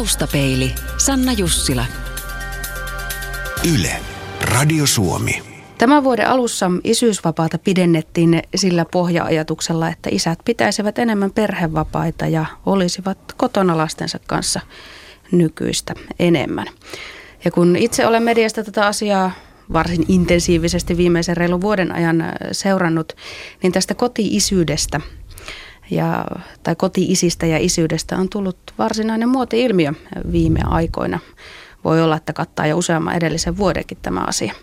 Taustapeili, Sanna Jussila. Yle, Radio Suomi. Tämän vuoden alussa isyysvapaata pidennettiin sillä pohja-ajatuksella, että isät pitäisivät enemmän perhevapaita ja olisivat kotona lastensa kanssa nykyistä enemmän. Ja kun itse olen mediasta tätä asiaa varsin intensiivisesti viimeisen reilun vuoden ajan seurannut, niin tästä koti-isyydestä ja, tai koti-isistä ja isyydestä on tullut varsinainen muoti-ilmiö viime aikoina. Voi olla, että kattaa jo useamman edellisen vuodenkin tämä asia.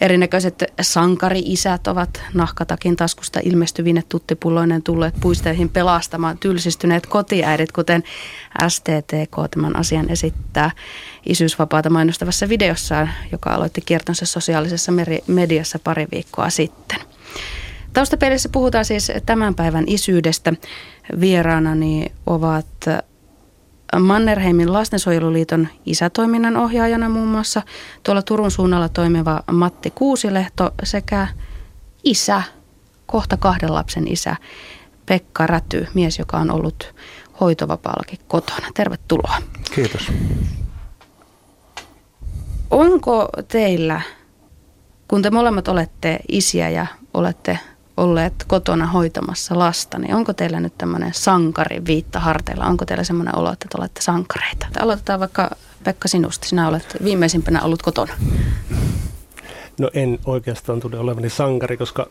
Erinäköiset sankari-isät ovat nahkatakin taskusta ilmestyvine tuttipulloinen tulleet puisteihin pelastamaan tylsistyneet kotiäidit, kuten STTK tämän asian esittää isyysvapaata mainostavassa videossaan, joka aloitti kiertonsa sosiaalisessa mediassa pari viikkoa sitten. Taustapelissä puhutaan siis tämän päivän isyydestä. Vieraanani ovat Mannerheimin lastensuojeluliiton isätoiminnan ohjaajana muun muassa tuolla Turun suunnalla toimiva Matti Kuusilehto sekä isä, kohta kahden lapsen isä Pekka Räty, mies, joka on ollut hoitovapaallakin kotona. Tervetuloa. Kiitos. Onko teillä, kun te molemmat olette isiä ja olette olleet kotona hoitamassa lasta, niin onko teillä nyt tämmöinen sankari viitta harteilla? Onko teillä semmoinen olo, että te olette sankareita? Aloitetaan vaikka Pekka sinusta. Sinä olet viimeisimpänä ollut kotona. No en oikeastaan tule olevani sankari, koska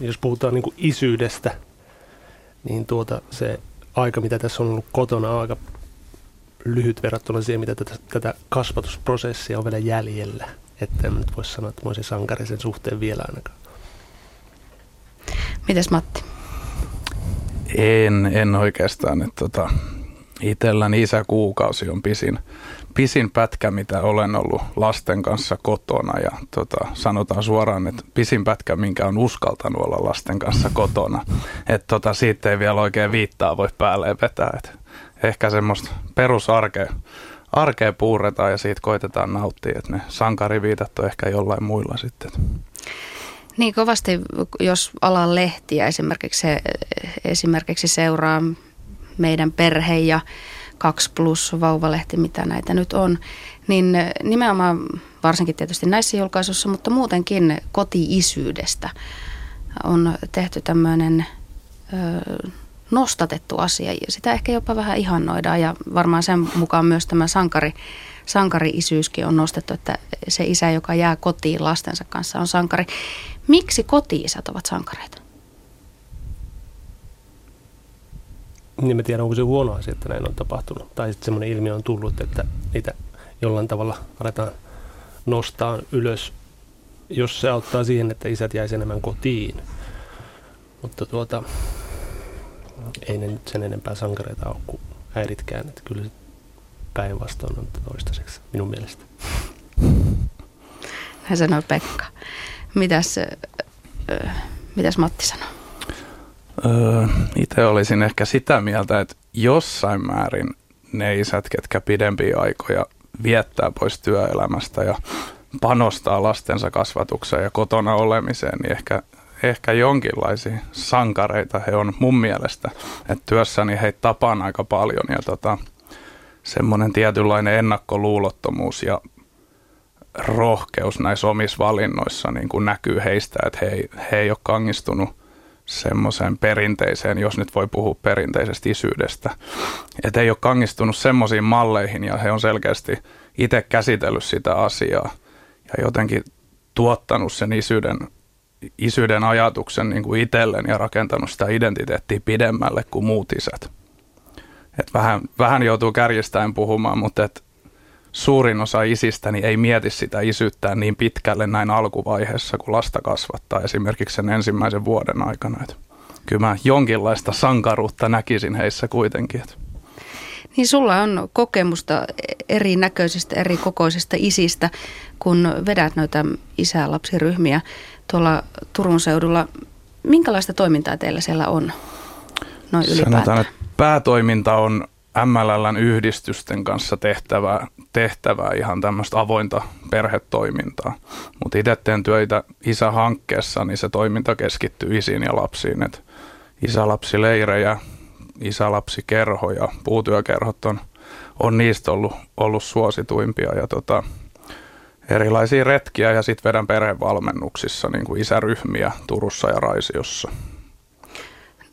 jos puhutaan niin kuin isyydestä, niin tuota se aika, mitä tässä on ollut kotona, on aika lyhyt verrattuna siihen, mitä tätä, tätä kasvatusprosessia on vielä jäljellä. Että en nyt voi sanoa, että mä olisin sankari sen suhteen vielä ainakaan. Mites Matti? En, en oikeastaan. Että tota, itselläni isäkuukausi on pisin, pisin pätkä, mitä olen ollut lasten kanssa kotona. Ja tota, sanotaan suoraan, että pisin pätkä, minkä on uskaltanut olla lasten kanssa kotona. Että tota, siitä ei vielä oikein viittaa voi päälle vetää. Et ehkä semmoista perusarkea arkea puuretaan ja siitä koitetaan nauttia. Että ne sankariviitat on ehkä jollain muilla sitten. Niin kovasti, jos alan lehtiä esimerkiksi, esimerkiksi seuraa meidän perhe ja 2 plus vauvalehti, mitä näitä nyt on, niin nimenomaan varsinkin tietysti näissä julkaisuissa, mutta muutenkin koti-isyydestä on tehty tämmöinen nostatettu asia. Sitä ehkä jopa vähän ihannoidaan ja varmaan sen mukaan myös tämä sankari sankari-isyyskin on nostettu, että se isä, joka jää kotiin lastensa kanssa, on sankari. Miksi koti-isät ovat sankareita? Niin mä tiedän, onko se huono asia, että näin on tapahtunut. Tai sitten semmoinen ilmiö on tullut, että niitä jollain tavalla aletaan nostaa ylös, jos se auttaa siihen, että isät jäisi enemmän kotiin. Mutta tuota, ei ne nyt sen enempää sankareita ole kuin äiditkään. Että kyllä se päinvastoin on toistaiseksi minun mielestä. Hän sanoi Pekka. Mitäs, mitäs Matti sanoi? Öö, itse olisin ehkä sitä mieltä, että jossain määrin ne isät, ketkä pidempiä aikoja viettää pois työelämästä ja panostaa lastensa kasvatukseen ja kotona olemiseen, niin ehkä, ehkä jonkinlaisia sankareita he on mun mielestä. Että työssäni heitä tapaan aika paljon ja tota, semmoinen tietynlainen ennakkoluulottomuus ja rohkeus näissä omissa valinnoissa niin kuin näkyy heistä, että he he ei ole kangistunut semmoiseen perinteiseen, jos nyt voi puhua perinteisestä isyydestä, että ei ole kangistunut semmoisiin malleihin ja he on selkeästi itse käsitellyt sitä asiaa ja jotenkin tuottanut sen isyyden, isyyden ajatuksen niin kuin itselleen ja rakentanut sitä identiteettiä pidemmälle kuin muut isät. Et vähän, vähän joutuu kärjistäen puhumaan, mutta et suurin osa isistäni ei mieti sitä isyyttään niin pitkälle näin alkuvaiheessa, kun lasta kasvattaa esimerkiksi sen ensimmäisen vuoden aikana. Et kyllä mä jonkinlaista sankaruutta näkisin heissä kuitenkin. Et. Niin sulla on kokemusta erinäköisistä, eri kokoisista isistä, kun vedät noita isä-lapsiryhmiä tuolla Turun seudulla. Minkälaista toimintaa teillä siellä on? Noin Sanotaan, että päätoiminta on MLLn yhdistysten kanssa tehtävää, tehtävää ihan tämmöistä avointa perhetoimintaa. Mutta itse teen työitä isähankkeessa, niin se toiminta keskittyy isiin ja lapsiin. Et isälapsileirejä, isälapsikerhoja, puutyökerhot on on niistä ollut, ollut suosituimpia. Ja tota, erilaisia retkiä ja sitten vedän perhevalmennuksissa niin kuin isäryhmiä Turussa ja Raisiossa.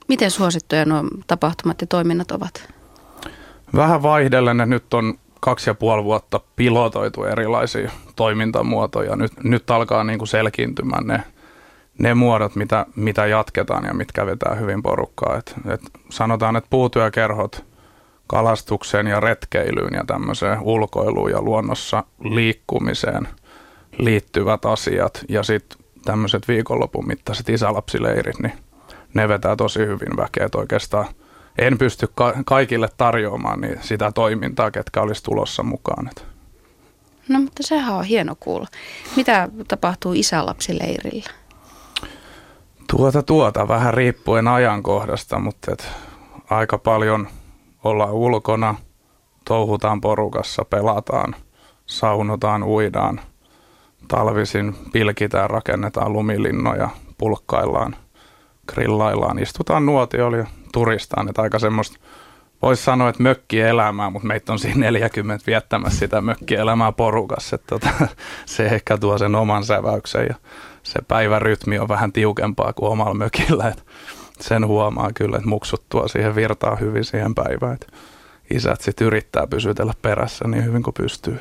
Miten suosittuja nuo tapahtumat ja toiminnat ovat? Vähän vaihdellen, nyt on kaksi ja puoli vuotta pilotoitu erilaisia toimintamuotoja. Nyt, nyt alkaa niin kuin selkiintymään ne, ne muodot, mitä, mitä jatketaan ja mitkä vetää hyvin porukkaa. Et, et sanotaan, että puutyökerhot kalastukseen ja retkeilyyn ja tämmöiseen ulkoiluun ja luonnossa liikkumiseen liittyvät asiat ja sitten tämmöiset viikonlopun mittaiset isälapsileirit, niin ne vetää tosi hyvin väkeä. Et oikeastaan en pysty ka- kaikille tarjoamaan niin sitä toimintaa, ketkä olisi tulossa mukaan. No mutta sehän on hieno kuulla. Mitä tapahtuu isälapsileirillä? Tuota tuota, vähän riippuen ajankohdasta, mutta et aika paljon ollaan ulkona, touhutaan porukassa, pelataan, saunotaan, uidaan, talvisin pilkitään, rakennetaan lumilinnoja, pulkkaillaan, grillaillaan, istutaan nuotiolla ja turistaan. Että aika semmoista, voisi sanoa, että mökkielämää, mutta meitä on siinä 40 viettämässä sitä mökkielämää porukassa. Että tota, se ehkä tuo sen oman säväyksen ja se päivärytmi on vähän tiukempaa kuin omalla mökillä. Että sen huomaa kyllä, että muksut tuo siihen virtaa hyvin siihen päivään. Että isät sitten yrittää pysytellä perässä niin hyvin kuin pystyy.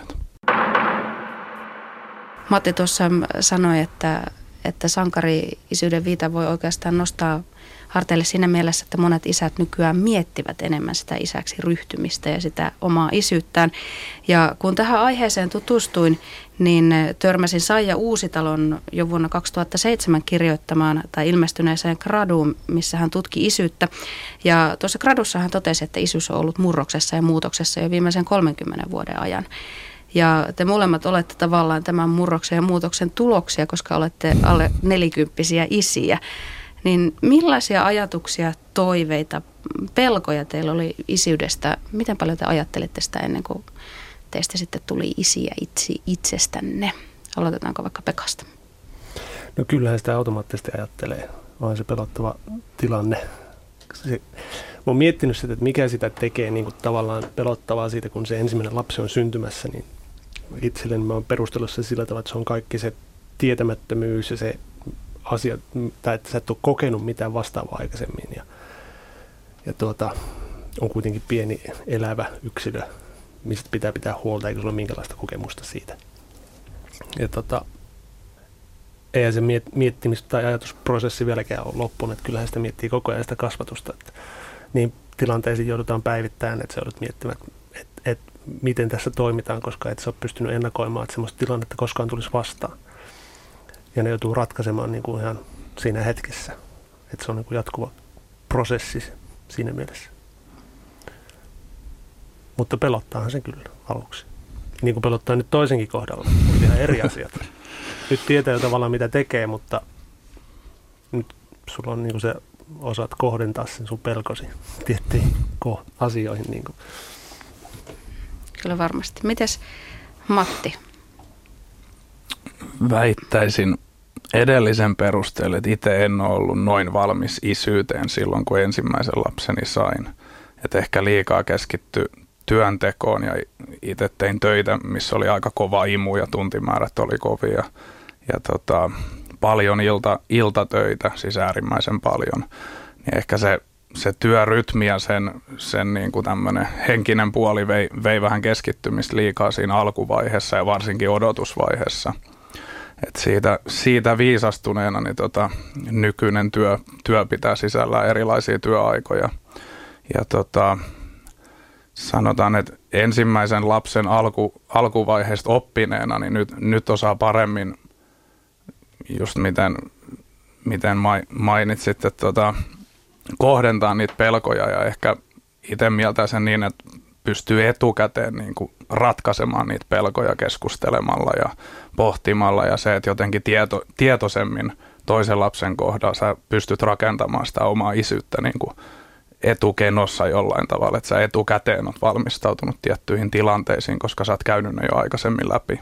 Matti tuossa sanoi, että, että sankari-isyyden viita voi oikeastaan nostaa harteille siinä mielessä, että monet isät nykyään miettivät enemmän sitä isäksi ryhtymistä ja sitä omaa isyyttään. Ja kun tähän aiheeseen tutustuin, niin törmäsin Saija Uusitalon jo vuonna 2007 kirjoittamaan tai ilmestyneeseen graduun, missä hän tutki isyyttä. Ja tuossa gradussa hän totesi, että isyys on ollut murroksessa ja muutoksessa jo viimeisen 30 vuoden ajan. Ja te molemmat olette tavallaan tämän murroksen ja muutoksen tuloksia, koska olette alle nelikymppisiä isiä. Niin millaisia ajatuksia, toiveita, pelkoja teillä oli isyydestä? Miten paljon te ajattelitte sitä ennen kuin teistä sitten tuli isiä itse, itsestänne? Aloitetaanko vaikka Pekasta? No kyllähän sitä automaattisesti ajattelee. On se pelottava tilanne. Se, mä oon miettinyt sitä, että mikä sitä tekee niin kuin tavallaan pelottavaa siitä, kun se ensimmäinen lapsi on syntymässä, niin itselleni mä oon perustellut se sillä tavalla, että se on kaikki se tietämättömyys ja se asiat, tai että sä et ole kokenut mitään vastaavaa aikaisemmin. Ja, ja tuota, on kuitenkin pieni elävä yksilö, mistä pitää pitää huolta, eikä sulla ole minkälaista kokemusta siitä. Ja tota, eihän se miet, miettimis- tai ajatusprosessi vieläkään ole loppunut, että kyllähän sitä miettii koko ajan sitä kasvatusta. Että niin tilanteisiin joudutaan päivittäin, että se joudut miettimään, että, että miten tässä toimitaan, koska et sä ole pystynyt ennakoimaan, että sellaista tilannetta koskaan tulisi vastaan ja ne joutuu ratkaisemaan niin kuin ihan siinä hetkessä. Että se on niin kuin jatkuva prosessi siinä mielessä. Mutta pelottaahan se kyllä aluksi. Niin kuin pelottaa nyt toisenkin kohdalla, mutta ihan eri asiat. Nyt tietää jo tavallaan mitä tekee, mutta nyt sulla on niin kuin se osaat kohdentaa sen sun pelkosi tiettyihin asioihin. Niin kuin. Kyllä varmasti. Mites Matti, väittäisin edellisen perusteella, että itse en ole ollut noin valmis isyyteen silloin, kun ensimmäisen lapseni sain. Että ehkä liikaa keskitty työntekoon ja itse tein töitä, missä oli aika kova imu ja tuntimäärät oli kovia. Ja tota, paljon ilta, iltatöitä, siis äärimmäisen paljon. Niin ehkä se, se työrytmi ja sen, sen niin kuin henkinen puoli vei, vei vähän keskittymistä liikaa siinä alkuvaiheessa ja varsinkin odotusvaiheessa – et siitä, siitä viisastuneena niin tota, nykyinen työ, työ pitää sisällään erilaisia työaikoja. Ja tota, sanotaan, että ensimmäisen lapsen alku, alkuvaiheesta oppineena, niin nyt, nyt osaa paremmin, just miten, miten mainitsit, että tota, kohdentaa niitä pelkoja ja ehkä itse mieltä sen niin, että pystyy etukäteen niin kuin ratkaisemaan niitä pelkoja keskustelemalla ja pohtimalla ja se, että jotenkin tieto, tietoisemmin toisen lapsen kohdalla sä pystyt rakentamaan sitä omaa isyyttä niin kuin etukenossa jollain tavalla, että sä etukäteen oot valmistautunut tiettyihin tilanteisiin, koska sä oot käynyt ne jo aikaisemmin läpi.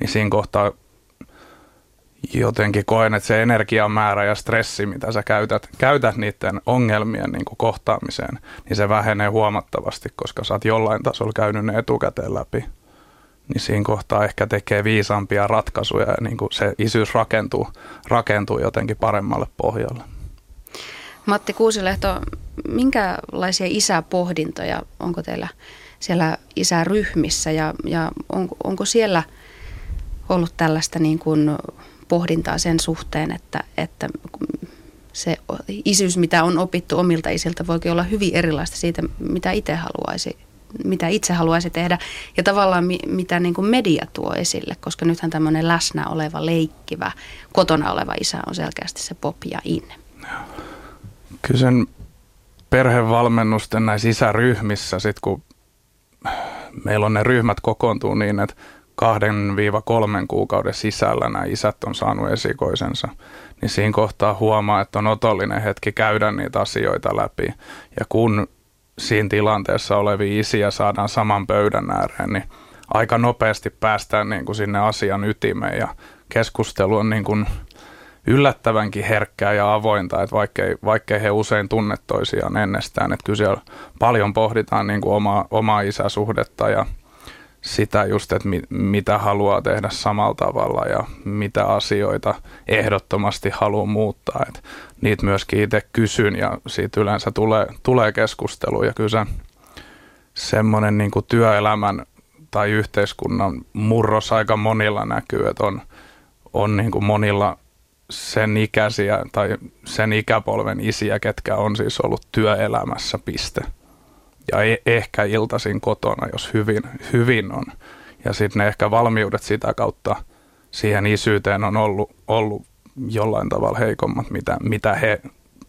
Niin siinä kohtaa jotenkin koen, että se energiamäärä ja stressi, mitä sä käytät, käytät niiden ongelmien niin kuin kohtaamiseen, niin se vähenee huomattavasti, koska sä oot jollain tasolla käynyt ne etukäteen läpi. Niin siinä kohtaa ehkä tekee viisaampia ratkaisuja ja niin kuin se isyys rakentuu, rakentuu jotenkin paremmalle pohjalle. Matti Kuusilehto, minkälaisia isäpohdintoja onko teillä siellä isäryhmissä ja, ja onko, onko siellä ollut tällaista niin kuin pohdintaa sen suhteen, että, että se isyys, mitä on opittu omilta isiltä, voikin olla hyvin erilaista siitä, mitä itse haluaisi mitä itse haluaisi tehdä ja tavallaan mitä niin kuin media tuo esille, koska nythän tämmöinen läsnä oleva, leikkivä, kotona oleva isä on selkeästi se pop ja in. Kyllä sen perhevalmennusten näissä isäryhmissä, sit kun meillä on ne ryhmät kokoontuu niin, että kahden viiva kolmen kuukauden sisällä nämä isät on saanut esikoisensa, niin siinä kohtaa huomaa, että on otollinen hetki käydä niitä asioita läpi. Ja kun siinä tilanteessa olevia isiä saadaan saman pöydän ääreen, niin aika nopeasti päästään niin kuin sinne asian ytimeen ja keskustelu on niin kuin yllättävänkin herkkää ja avointa, että vaikkei, vaikkei he usein tunne toisiaan ennestään, että kyllä siellä paljon pohditaan niin kuin omaa, omaa isäsuhdetta ja sitä just, että mit, mitä haluaa tehdä samalla tavalla ja mitä asioita ehdottomasti haluaa muuttaa. Et niitä myöskin itse kysyn ja siitä yleensä tulee, tulee keskustelu ja kyllä se semmoinen niin työelämän tai yhteiskunnan murros aika monilla näkyy, että on, on niin kuin monilla sen ikäisiä tai sen ikäpolven isiä, ketkä on siis ollut työelämässä piste – ja e- ehkä iltaisin kotona, jos hyvin, hyvin on. Ja sitten ne ehkä valmiudet sitä kautta siihen isyyteen on ollut, ollut jollain tavalla heikommat, mitä, mitä he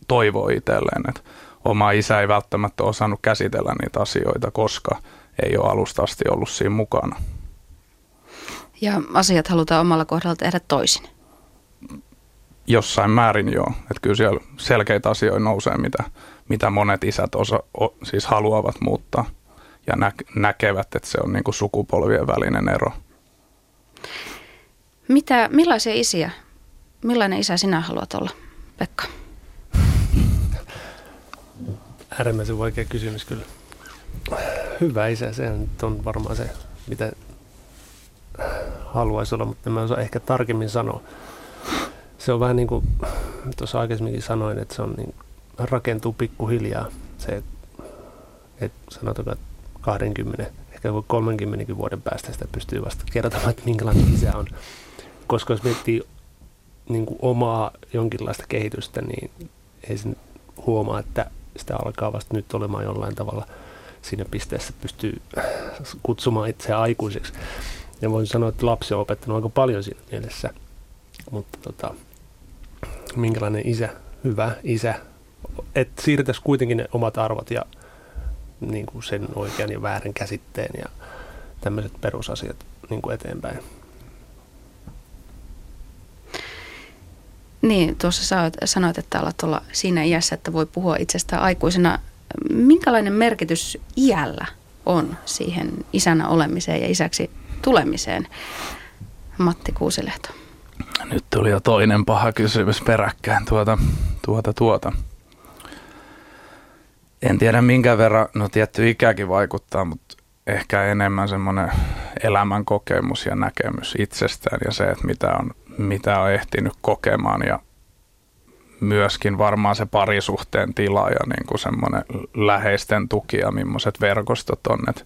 toivoo itselleen. Et oma isä ei välttämättä osannut käsitellä niitä asioita, koska ei ole alusta asti ollut siinä mukana. Ja asiat halutaan omalla kohdalla tehdä toisin. Jossain määrin joo. Että kyllä siellä selkeitä asioita nousee, mitä, mitä monet isät osa, o, siis haluavat muuttaa ja nä, näkevät, että se on niin kuin sukupolvien välinen ero. Mitä, millaisia isiä, millainen isä sinä haluat olla, Pekka? Äärimmäisen vaikea kysymys kyllä. Hyvä isä, se on varmaan se, mitä haluaisi olla, mutta mä osaa ehkä tarkemmin sanoa. Se on vähän niin kuin tuossa aikaisemminkin sanoin, että se on niin rakentuu pikkuhiljaa se, että sanotaan, että 20, ehkä 30 vuoden päästä sitä pystyy vasta kertomaan, että minkälainen isä on. Koska jos miettii niin kuin omaa jonkinlaista kehitystä, niin ei sen huomaa, että sitä alkaa vasta nyt olemaan jollain tavalla siinä pisteessä pystyy kutsumaan itseään aikuiseksi. Ja voin sanoa, että lapsi on opettanut aika paljon siinä mielessä. Mutta tota, minkälainen isä, hyvä isä että siirretäisiin kuitenkin ne omat arvot ja niin kuin sen oikean ja väärän käsitteen ja tämmöiset perusasiat niin kuin eteenpäin. Niin, tuossa sanoit, että olet olla siinä iässä, että voi puhua itsestään aikuisena. Minkälainen merkitys iällä on siihen isänä olemiseen ja isäksi tulemiseen, Matti Kuusilehto? Nyt tuli jo toinen paha kysymys peräkkäin tuota, tuota, tuota en tiedä minkä verran, no tietty ikäkin vaikuttaa, mutta ehkä enemmän semmoinen elämän kokemus ja näkemys itsestään ja se, että mitä on, mitä on ehtinyt kokemaan ja myöskin varmaan se parisuhteen tila ja niin kuin semmoinen läheisten tuki ja millaiset verkostot on, että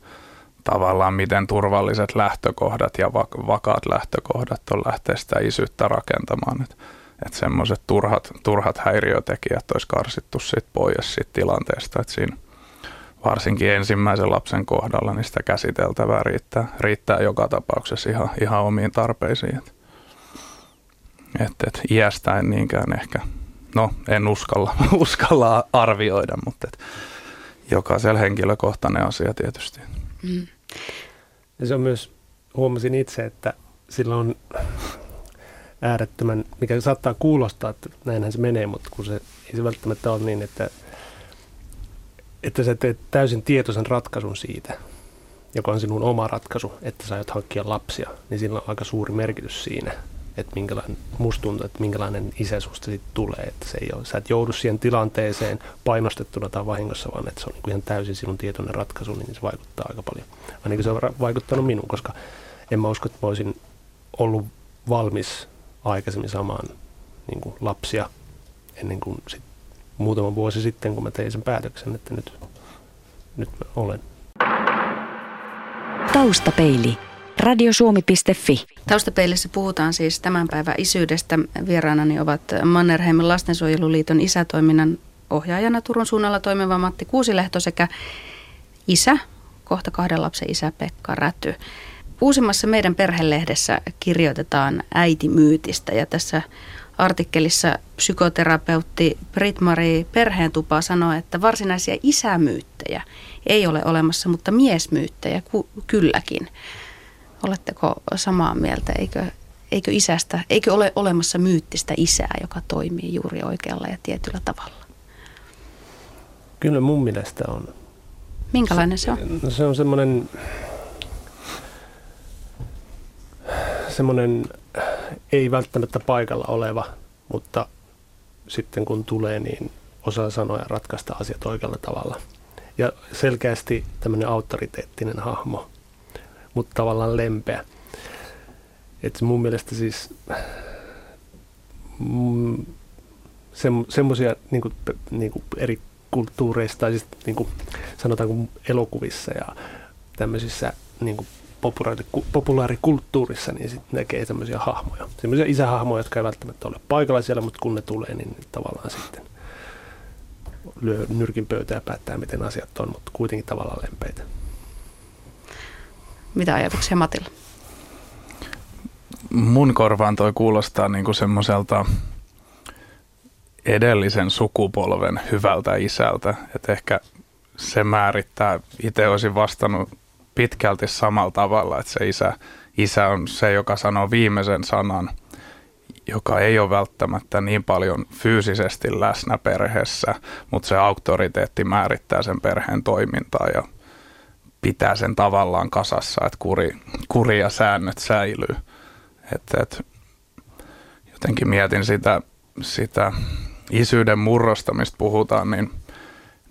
tavallaan miten turvalliset lähtökohdat ja vakaat lähtökohdat on lähteä sitä isyyttä rakentamaan. Että että semmoiset turhat, turhat häiriötekijät olisi karsittu sit pois siitä tilanteesta, että siinä varsinkin ensimmäisen lapsen kohdalla niin sitä käsiteltävää riittää, riittää joka tapauksessa ihan, ihan omiin tarpeisiin. Että et, et iästä en niinkään ehkä, no en uskalla, uskalla arvioida, mutta et jokaisella henkilökohtainen asia tietysti. Mm. Ja se on myös, huomasin itse, että sillä on äärettömän, mikä saattaa kuulostaa, että näinhän se menee, mutta kun se ei se välttämättä ole niin, että, että sä teet täysin tietoisen ratkaisun siitä, joka on sinun oma ratkaisu, että sä aiot hankkia lapsia, niin sillä on aika suuri merkitys siinä, että minkälainen, musta tuntuu, että minkälainen isä susta sitten tulee. Että se ei ole, sä et joudu siihen tilanteeseen painostettuna tai vahingossa, vaan että se on niin ihan täysin sinun tietoinen ratkaisu, niin se vaikuttaa aika paljon. Ainakin se on vaikuttanut minuun, koska en mä usko, että mä olisin ollut valmis aikaisemmin samaan niin kuin lapsia ennen kuin sit muutama vuosi sitten, kun mä tein sen päätöksen, että nyt, nyt mä olen. Taustapeili. Radiosuomi.fi. Taustapeilissä puhutaan siis tämän päivän isyydestä. Vieraanani ovat Mannerheimin lastensuojeluliiton isätoiminnan ohjaajana Turun suunnalla toimiva Matti Kuusilehto sekä isä, kohta kahden lapsen isä Pekka Räty. Uusimmassa meidän perhelehdessä kirjoitetaan äitimyytistä ja tässä artikkelissa psykoterapeutti Brit-Marie Perheentupa sanoi, että varsinaisia isämyyttejä ei ole olemassa, mutta miesmyyttejä ku- kylläkin. Oletteko samaa mieltä? Eikö, eikö isästä, eikö ole olemassa myyttistä isää, joka toimii juuri oikealla ja tietyllä tavalla? Kyllä mun mielestä on. Minkälainen se on? No se on semmoinen, semmoinen ei välttämättä paikalla oleva, mutta sitten kun tulee, niin osaa sanoa ja ratkaista asiat oikealla tavalla. Ja selkeästi tämmöinen autoriteettinen hahmo, mutta tavallaan lempeä. Et mun mielestä siis mm, se, semmoisia niin niin eri kulttuureista, tai siis niin kuin, sanotaanko elokuvissa ja tämmöisissä niin kuin populaari, populaarikulttuurissa, niin sitten näkee tämmöisiä hahmoja. Semmoisia isähahmoja, jotka ei välttämättä ole paikalla siellä, mutta kun ne tulee, niin tavallaan sitten lyö nyrkin pöytään ja päättää, miten asiat on, mutta kuitenkin tavallaan lempeitä. Mitä ajatuksia Matilla? Mun korvaan toi kuulostaa niinku semmoiselta edellisen sukupolven hyvältä isältä, että ehkä se määrittää, itse olisin vastannut pitkälti samalla tavalla, että se isä, isä on se, joka sanoo viimeisen sanan, joka ei ole välttämättä niin paljon fyysisesti läsnä perheessä, mutta se auktoriteetti määrittää sen perheen toimintaa ja pitää sen tavallaan kasassa, että kuri, kuri ja säännöt säilyy. Että, et, jotenkin mietin sitä, sitä isyyden murrosta, mistä puhutaan, niin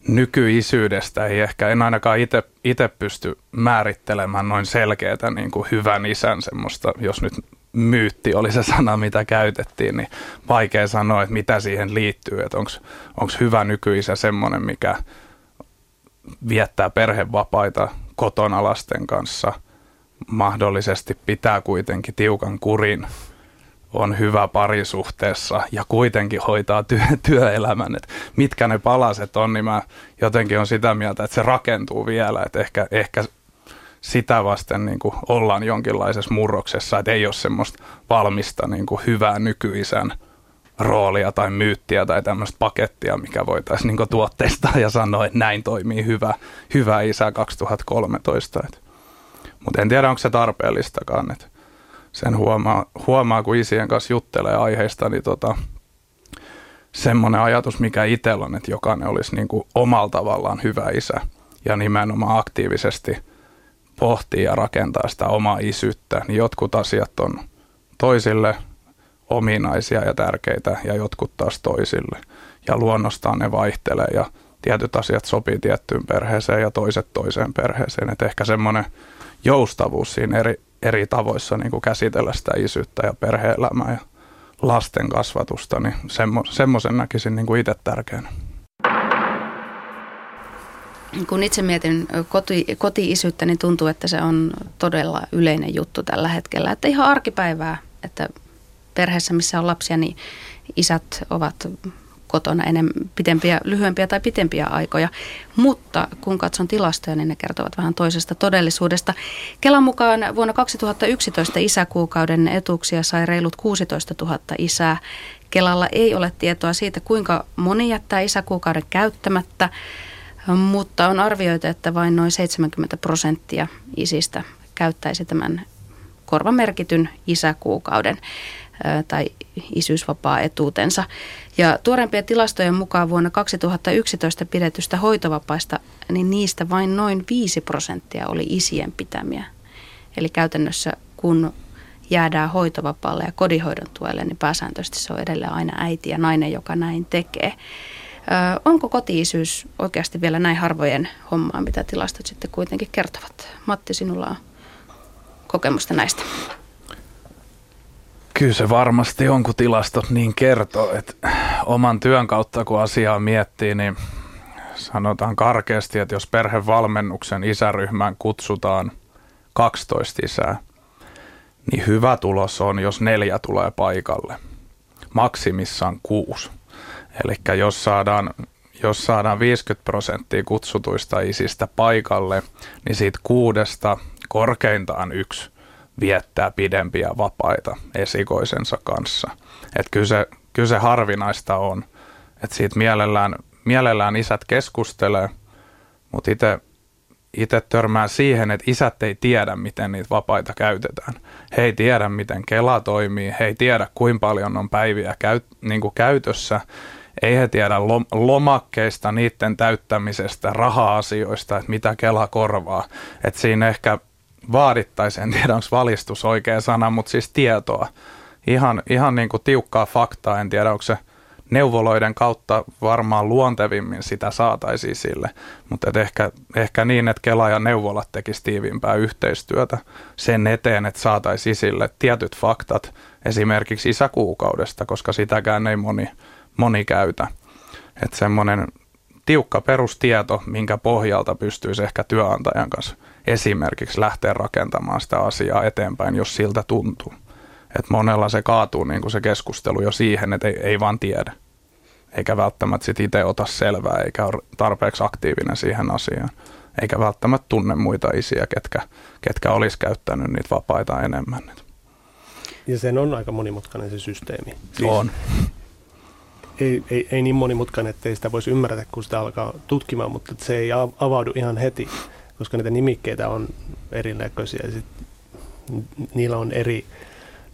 nykyisyydestä ei ehkä, en ainakaan itse pysty määrittelemään noin selkeätä niin kuin hyvän isän semmoista, jos nyt myytti oli se sana, mitä käytettiin, niin vaikea sanoa, että mitä siihen liittyy, että onko hyvä nykyisä semmoinen, mikä viettää perhevapaita kotona lasten kanssa, mahdollisesti pitää kuitenkin tiukan kurin on hyvä parisuhteessa ja kuitenkin hoitaa työ, työelämän, että mitkä ne palaset on, niin mä jotenkin on sitä mieltä, että se rakentuu vielä, että ehkä, ehkä sitä vasten niin kuin ollaan jonkinlaisessa murroksessa, että ei ole semmoista valmista niin kuin hyvää nykyisän roolia tai myyttiä tai tämmöistä pakettia, mikä voitaisiin niin tuotteistaa ja sanoa, että näin toimii hyvä, hyvä isä 2013. Mutta en tiedä, onko se tarpeellistakaan. Että sen huomaa, huomaa, kun isien kanssa juttelee aiheista, niin tota, semmoinen ajatus, mikä itsellä on, että jokainen olisi niin kuin omalla tavallaan hyvä isä ja nimenomaan aktiivisesti pohtii ja rakentaa sitä omaa isyyttä, niin jotkut asiat on toisille ominaisia ja tärkeitä ja jotkut taas toisille. Ja luonnostaan ne vaihtelee ja tietyt asiat sopii tiettyyn perheeseen ja toiset toiseen perheeseen. Että ehkä semmoinen joustavuus siinä eri, eri tavoissa niin kuin käsitellä sitä isyyttä ja perhe-elämää ja lasten kasvatusta, niin semmo, semmoisen näkisin niin kuin itse tärkeänä. Kun itse mietin koti, koti-isyyttä, niin tuntuu, että se on todella yleinen juttu tällä hetkellä. Että ihan arkipäivää, että perheessä, missä on lapsia, niin isät ovat kotona enemmän pitempiä, lyhyempiä tai pitempiä aikoja. Mutta kun katson tilastoja, niin ne kertovat vähän toisesta todellisuudesta. Kelan mukaan vuonna 2011 isäkuukauden etuuksia sai reilut 16 000 isää. Kelalla ei ole tietoa siitä, kuinka moni jättää isäkuukauden käyttämättä, mutta on arvioitu, että vain noin 70 prosenttia isistä käyttäisi tämän korvamerkityn isäkuukauden tai isyysvapaa-etuutensa. Ja tuorempien tilastojen mukaan vuonna 2011 pidetystä hoitovapaista, niin niistä vain noin 5 prosenttia oli isien pitämiä. Eli käytännössä kun jäädään hoitovapaalle ja kodinhoidon tuelle, niin pääsääntöisesti se on edelleen aina äiti ja nainen, joka näin tekee. Ö, onko kotiisyys oikeasti vielä näin harvojen hommaa, mitä tilastot sitten kuitenkin kertovat? Matti, sinulla on kokemusta näistä. Kyllä se varmasti on, kun tilastot niin kertoo, että oman työn kautta kun asiaa miettii, niin sanotaan karkeasti, että jos perhevalmennuksen isäryhmään kutsutaan 12 isää, niin hyvä tulos on, jos neljä tulee paikalle. Maksimissaan kuusi. Eli jos saadaan, jos saadaan 50 prosenttia kutsutuista isistä paikalle, niin siitä kuudesta korkeintaan yksi viettää pidempiä vapaita esikoisensa kanssa. Että kyllä se, kyllä se harvinaista on, että siitä mielellään, mielellään isät keskustelee, mutta itse itse törmää siihen, että isät ei tiedä, miten niitä vapaita käytetään. He ei tiedä, miten Kela toimii, he ei tiedä, kuinka paljon on päiviä käy, niin kuin käytössä, ei he tiedä lomakkeista, niiden täyttämisestä, raha-asioista, että mitä Kela korvaa. Että siinä ehkä vaadittaisiin, en tiedä onko valistus oikea sana, mutta siis tietoa. Ihan, ihan niin kuin tiukkaa faktaa, en tiedä onko se neuvoloiden kautta varmaan luontevimmin sitä saataisiin sille, mutta ehkä, ehkä niin, että Kela ja neuvolat tekisi tiiviimpää yhteistyötä sen eteen, että saataisiin sille tietyt faktat esimerkiksi isäkuukaudesta, koska sitäkään ei moni, moni käytä. Että semmoinen tiukka perustieto, minkä pohjalta pystyisi ehkä työnantajan kanssa esimerkiksi lähteä rakentamaan sitä asiaa eteenpäin, jos siltä tuntuu. Et monella se kaatuu niin kuin se keskustelu jo siihen, että ei, ei vaan tiedä. Eikä välttämättä sit itse ota selvää, eikä ole tarpeeksi aktiivinen siihen asiaan. Eikä välttämättä tunne muita isiä, ketkä, ketkä olisi käyttänyt niitä vapaita enemmän. Ja sen on aika monimutkainen se systeemi. Siis on. Ei, ei, ei niin monimutkainen, että ei sitä voisi ymmärtää, kun sitä alkaa tutkimaan, mutta se ei avaudu ihan heti, koska niitä nimikkeitä on erinäköisiä ja sit niillä on eri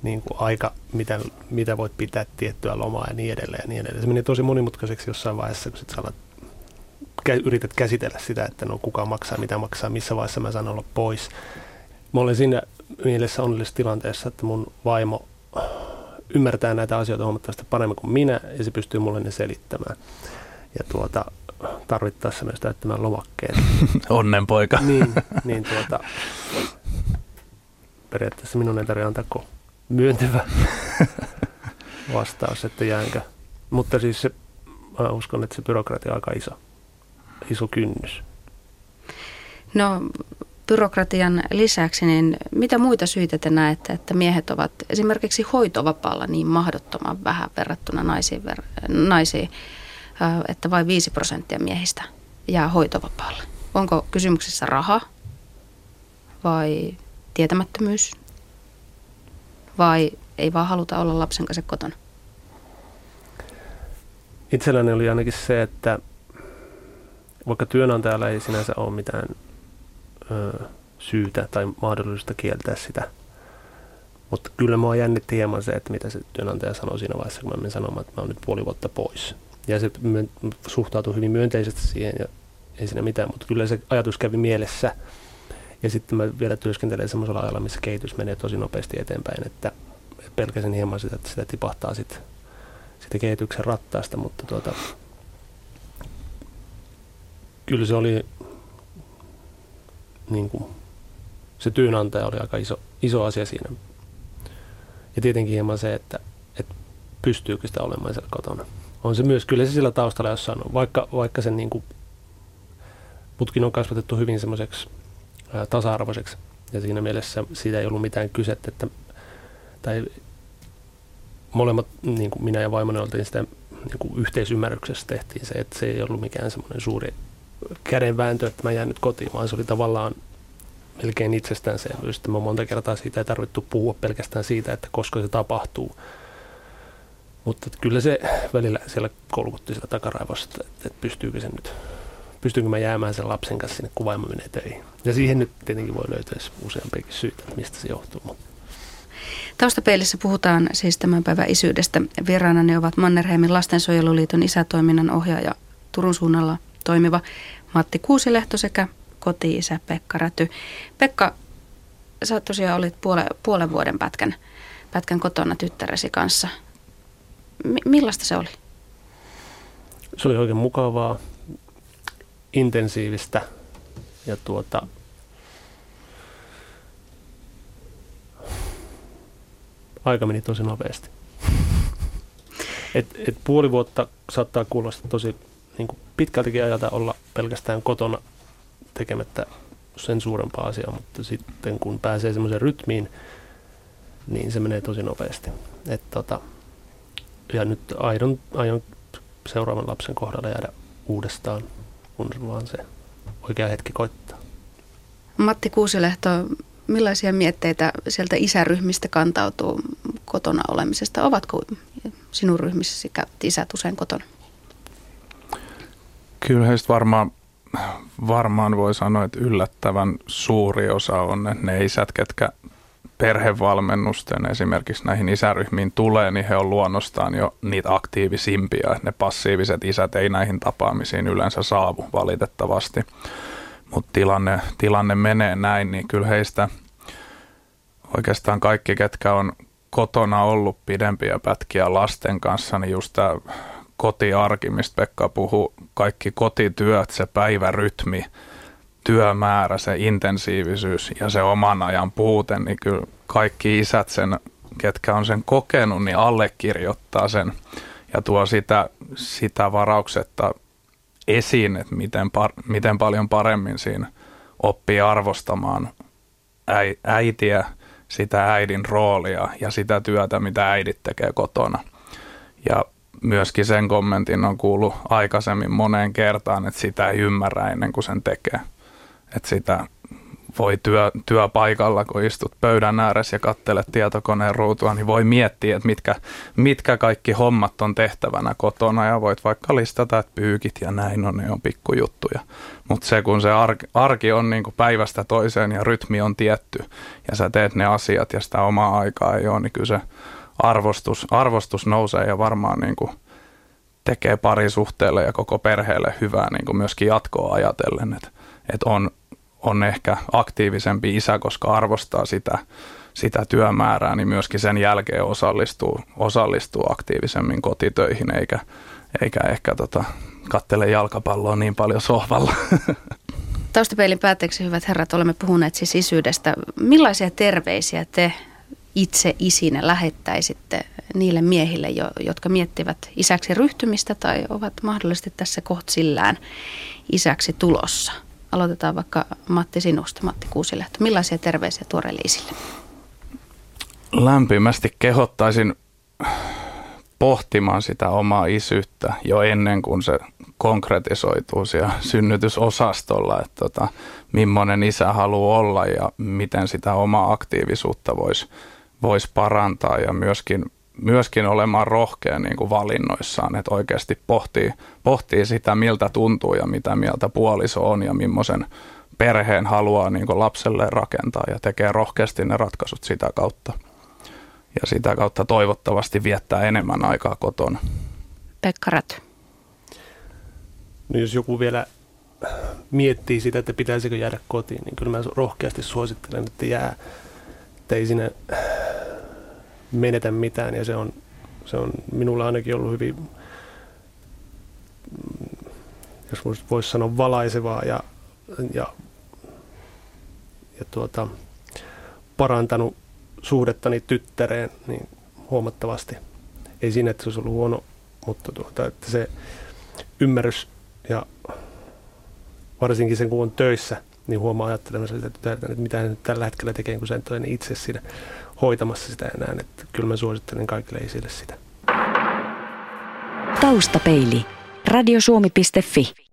niin kuin aika, mitä, mitä voit pitää tiettyä lomaa ja niin edelleen ja niin edelleen. Se meni tosi monimutkaiseksi jossain vaiheessa, kun sit alat, yrität käsitellä sitä, että no kuka maksaa, mitä maksaa, missä vaiheessa mä saan olla pois. Mä olen siinä mielessä onnellisessa tilanteessa, että mun vaimo ymmärtää näitä asioita huomattavasti paremmin kuin minä ja se pystyy mulle ne selittämään. Ja tuota, tarvittaessa myös täyttämään lomakkeet. Onnenpoika. niin, niin tuota, periaatteessa minun ei tarvitse antaa myöntävä vastaus, että jäänkö. Mutta siis se, mä uskon, että se byrokratia on aika iso, iso kynnys. No byrokratian lisäksi, niin mitä muita syitä te näette, että miehet ovat esimerkiksi hoitovapaalla niin mahdottoman vähän verrattuna naisiin, ver- naisiin että vain 5 prosenttia miehistä jää hoitovapaalle? Onko kysymyksessä raha vai tietämättömyys vai ei vaan haluta olla lapsen kanssa kotona? Itselläni oli ainakin se, että vaikka työnantajalla ei sinänsä ole mitään ö, syytä tai mahdollista kieltää sitä, mutta kyllä mua jännitti hieman se, että mitä se työnantaja sanoi siinä vaiheessa, kun mä menin sanomaan, että mä oon nyt puoli vuotta pois. Ja se suhtautui hyvin myönteisesti siihen ja ei siinä mitään, mutta kyllä se ajatus kävi mielessä – ja sitten mä vielä työskentelen semmoisella ajalla, missä kehitys menee tosi nopeasti eteenpäin, että pelkäsin hieman sitä, että sitä tipahtaa sitten sitä kehityksen rattaasta, mutta tuota, kyllä se oli niin kuin, se työnantaja oli aika iso, iso asia siinä. Ja tietenkin hieman se, että, että pystyykö sitä olemaan siellä kotona. On se myös, kyllä se sillä taustalla jossain on, vaikka, vaikka sen niin kuin, putkin on kasvatettu hyvin semmoiseksi tasa-arvoiseksi. Ja siinä mielessä siitä ei ollut mitään kysettä, että, tai molemmat, niin kuin minä ja vaimoni oltiin sitä niin kuin yhteisymmärryksessä tehtiin se, että se ei ollut mikään semmoinen suuri kädenvääntö, että mä jään nyt kotiin, vaan se oli tavallaan melkein itsestäänselvyys. Mä monta kertaa siitä ei tarvittu puhua pelkästään siitä, että koska se tapahtuu. Mutta kyllä se välillä siellä kolkutti sitä takaraivosta, että, että pystyykö se nyt pystynkö mä jäämään sen lapsen kanssa sinne, kun menee töihin. Ja siihen nyt tietenkin voi löytyä useampiakin syitä, mistä se johtuu. Taustapeilissä puhutaan siis tämän päivän isyydestä. Vieraana ne ovat Mannerheimin lastensuojeluliiton isätoiminnan ohjaaja Turun suunnalla toimiva Matti Kuusilehto sekä koti-isä Pekka Räty. Pekka, sä tosiaan olit puole, puolen vuoden pätkän, pätkän kotona tyttäresi kanssa. M- millaista se oli? Se oli oikein mukavaa, intensiivistä ja tuota, aika meni tosi nopeasti. Et, et puoli vuotta saattaa kuulostaa tosi niin kuin pitkältikin ajata olla pelkästään kotona tekemättä sen suurempaa asiaa, mutta sitten kun pääsee semmoiseen rytmiin, niin se menee tosi nopeasti. Et tota, ja nyt aion, aion seuraavan lapsen kohdalla jäädä uudestaan, kun vaan se oikea hetki koittaa. Matti Kuusilehto, millaisia mietteitä sieltä isäryhmistä kantautuu kotona olemisesta? Ovatko sinun ryhmissäsi isät usein kotona? Kyllä heistä varmaan, varmaan voi sanoa, että yllättävän suuri osa on ne, ne isät, ketkä perhevalmennusten esimerkiksi näihin isäryhmiin tulee, niin he on luonnostaan jo niitä aktiivisimpia. Ne passiiviset isät ei näihin tapaamisiin yleensä saavu valitettavasti. Mutta tilanne, tilanne menee näin, niin kyllä heistä oikeastaan kaikki, ketkä on kotona ollut pidempiä pätkiä lasten kanssa, niin just tämä kotiarki, mistä Pekka puhuu, kaikki kotityöt, se päivärytmi, työmäärä, se intensiivisyys ja se oman ajan puute, niin kyllä kaikki isät sen, ketkä on sen kokenut, niin allekirjoittaa sen ja tuo sitä, sitä varauksetta esiin, että miten, par, miten paljon paremmin siinä oppii arvostamaan äitiä, sitä äidin roolia ja sitä työtä, mitä äidit tekee kotona. Ja myöskin sen kommentin on kuullut aikaisemmin moneen kertaan, että sitä ei ymmärrä ennen kuin sen tekee. Että sitä voi työ, työpaikalla, kun istut pöydän ääressä ja kattelet tietokoneen ruutua, niin voi miettiä, että mitkä, mitkä kaikki hommat on tehtävänä kotona ja voit vaikka listata, että pyykit ja näin on, ne on pikkujuttuja. Mutta se, kun se arki, arki on niin kuin päivästä toiseen ja rytmi on tietty ja sä teet ne asiat ja sitä omaa aikaa ei ole, niin kyllä se arvostus, arvostus nousee ja varmaan niin kuin tekee parisuhteelle ja koko perheelle hyvää niin kuin myöskin jatkoa ajatellen, että, että on, on ehkä aktiivisempi isä, koska arvostaa sitä, sitä työmäärää, niin myöskin sen jälkeen osallistuu, osallistuu aktiivisemmin kotitöihin, eikä, eikä ehkä tota, kattele jalkapalloa niin paljon sohvalla. Taustapeilin päätteeksi, hyvät herrat, olemme puhuneet siis isyydestä. Millaisia terveisiä te itse isinä lähettäisitte niille miehille, jotka miettivät isäksi ryhtymistä tai ovat mahdollisesti tässä kohtsillään isäksi tulossa? Aloitetaan vaikka Matti sinusta, Matti Kuusilehto. Millaisia terveisiä tuoreille isille? Lämpimästi kehottaisin pohtimaan sitä omaa isyyttä jo ennen kuin se konkretisoituu siellä synnytysosastolla, että tota, millainen isä haluaa olla ja miten sitä omaa aktiivisuutta voisi vois parantaa ja myöskin, myöskin olemaan rohkea niin kuin valinnoissaan, että oikeasti pohtii, pohtii sitä, miltä tuntuu ja mitä mieltä puoliso on ja millaisen perheen haluaa niin kuin lapselle rakentaa ja tekee rohkeasti ne ratkaisut sitä kautta. Ja sitä kautta toivottavasti viettää enemmän aikaa kotona. Pekka Räty. No jos joku vielä miettii sitä, että pitäisikö jäädä kotiin, niin kyllä mä rohkeasti suosittelen, että jää. Että ei sinne menetä mitään ja se on, se on minulla ainakin ollut hyvin, jos voisi sanoa valaisevaa ja, ja, ja tuota, parantanut suhdettani tyttäreen niin huomattavasti. Ei siinä, että se olisi ollut huono, mutta tuota, että se ymmärrys ja varsinkin sen kun on töissä, niin huomaa ajattelemassa sitä, että mitä nyt tällä hetkellä tekee, kun sen toinen itse siinä hoitamassa sitä enää. Että kyllä mä suosittelen kaikille isille sitä. Taustapeili. Radiosuomi.fi